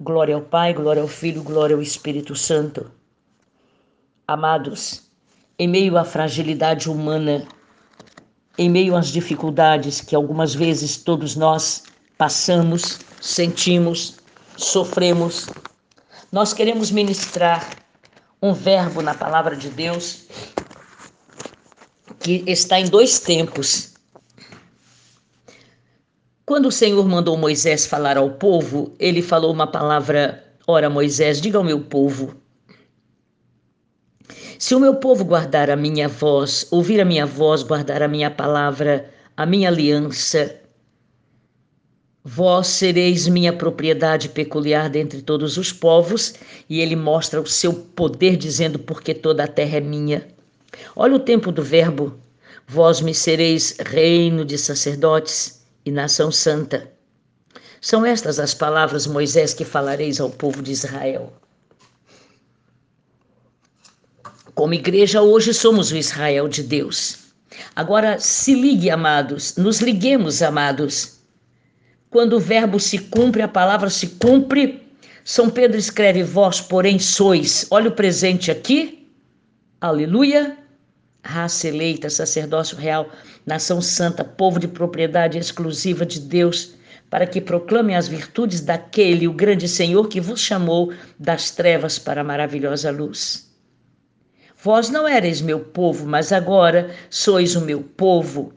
Glória ao Pai, glória ao Filho, glória ao Espírito Santo. Amados, em meio à fragilidade humana, em meio às dificuldades que algumas vezes todos nós passamos, sentimos, sofremos, nós queremos ministrar um verbo na palavra de Deus que está em dois tempos. Quando o Senhor mandou Moisés falar ao povo, ele falou uma palavra: Ora, Moisés, diga ao meu povo. Se o meu povo guardar a minha voz, ouvir a minha voz, guardar a minha palavra, a minha aliança, vós sereis minha propriedade peculiar dentre todos os povos, e ele mostra o seu poder, dizendo: Porque toda a terra é minha. Olha o tempo do verbo: Vós me sereis reino de sacerdotes e nação santa. São estas as palavras, Moisés, que falareis ao povo de Israel. Como igreja, hoje somos o Israel de Deus. Agora, se ligue, amados, nos liguemos, amados. Quando o verbo se cumpre, a palavra se cumpre. São Pedro escreve: Vós, porém, sois. Olha o presente aqui. Aleluia raça eleita, sacerdócio real, nação santa, povo de propriedade exclusiva de Deus, para que proclame as virtudes daquele, o grande Senhor, que vos chamou das trevas para a maravilhosa luz. Vós não ereis meu povo, mas agora sois o meu povo.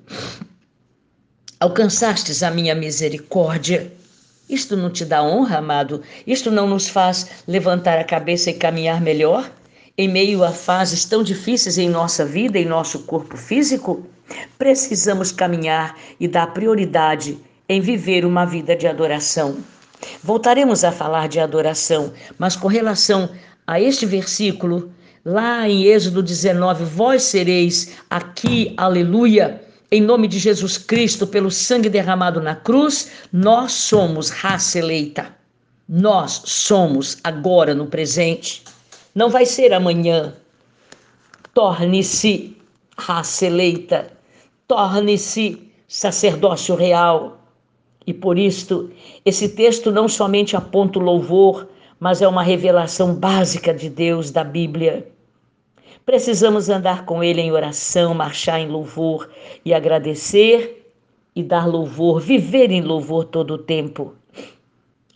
Alcançastes a minha misericórdia. Isto não te dá honra, amado? Isto não nos faz levantar a cabeça e caminhar melhor? Em meio a fases tão difíceis em nossa vida, em nosso corpo físico, precisamos caminhar e dar prioridade em viver uma vida de adoração. Voltaremos a falar de adoração, mas com relação a este versículo, lá em Êxodo 19, vós sereis aqui, aleluia, em nome de Jesus Cristo, pelo sangue derramado na cruz, nós somos raça eleita. Nós somos agora no presente não vai ser amanhã. Torne-se raça eleita, torne-se sacerdócio real. E por isto, esse texto não somente aponta o louvor, mas é uma revelação básica de Deus da Bíblia. Precisamos andar com Ele em oração, marchar em louvor e agradecer e dar louvor, viver em louvor todo o tempo.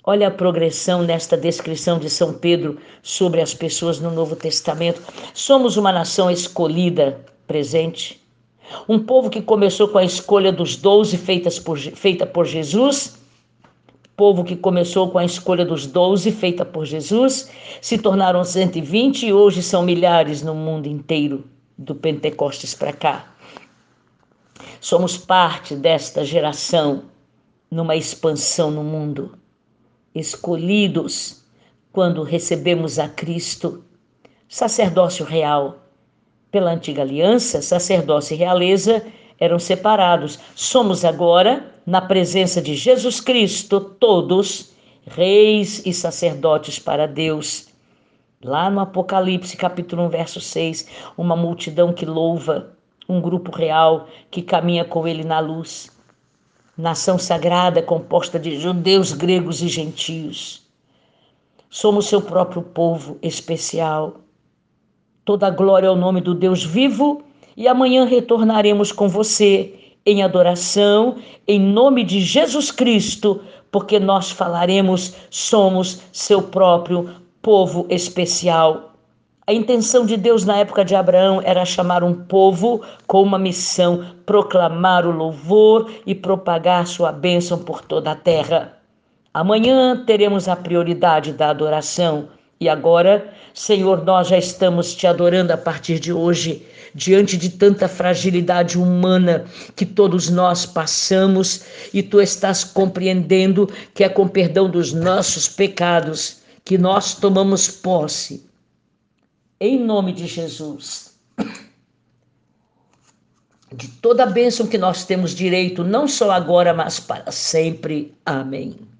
Olha a progressão nesta descrição de São Pedro sobre as pessoas no Novo Testamento. Somos uma nação escolhida, presente. Um povo que começou com a escolha dos doze por, feita por Jesus. Povo que começou com a escolha dos doze feita por Jesus, se tornaram 120 e hoje são milhares no mundo inteiro, do Pentecostes para cá. Somos parte desta geração numa expansão no mundo escolhidos quando recebemos a Cristo, sacerdócio real. Pela antiga aliança, sacerdócio e realeza eram separados. Somos agora, na presença de Jesus Cristo, todos reis e sacerdotes para Deus. Lá no Apocalipse, capítulo 1, verso 6, uma multidão que louva, um grupo real que caminha com ele na luz nação sagrada composta de judeus, gregos e gentios. Somos seu próprio povo especial. Toda glória ao nome do Deus vivo e amanhã retornaremos com você em adoração, em nome de Jesus Cristo, porque nós falaremos, somos seu próprio povo especial. A intenção de Deus na época de Abraão era chamar um povo com uma missão, proclamar o louvor e propagar sua bênção por toda a terra. Amanhã teremos a prioridade da adoração. E agora, Senhor, nós já estamos te adorando a partir de hoje, diante de tanta fragilidade humana que todos nós passamos, e tu estás compreendendo que é com perdão dos nossos pecados que nós tomamos posse em nome de Jesus. De toda a bênção que nós temos direito, não só agora, mas para sempre. Amém.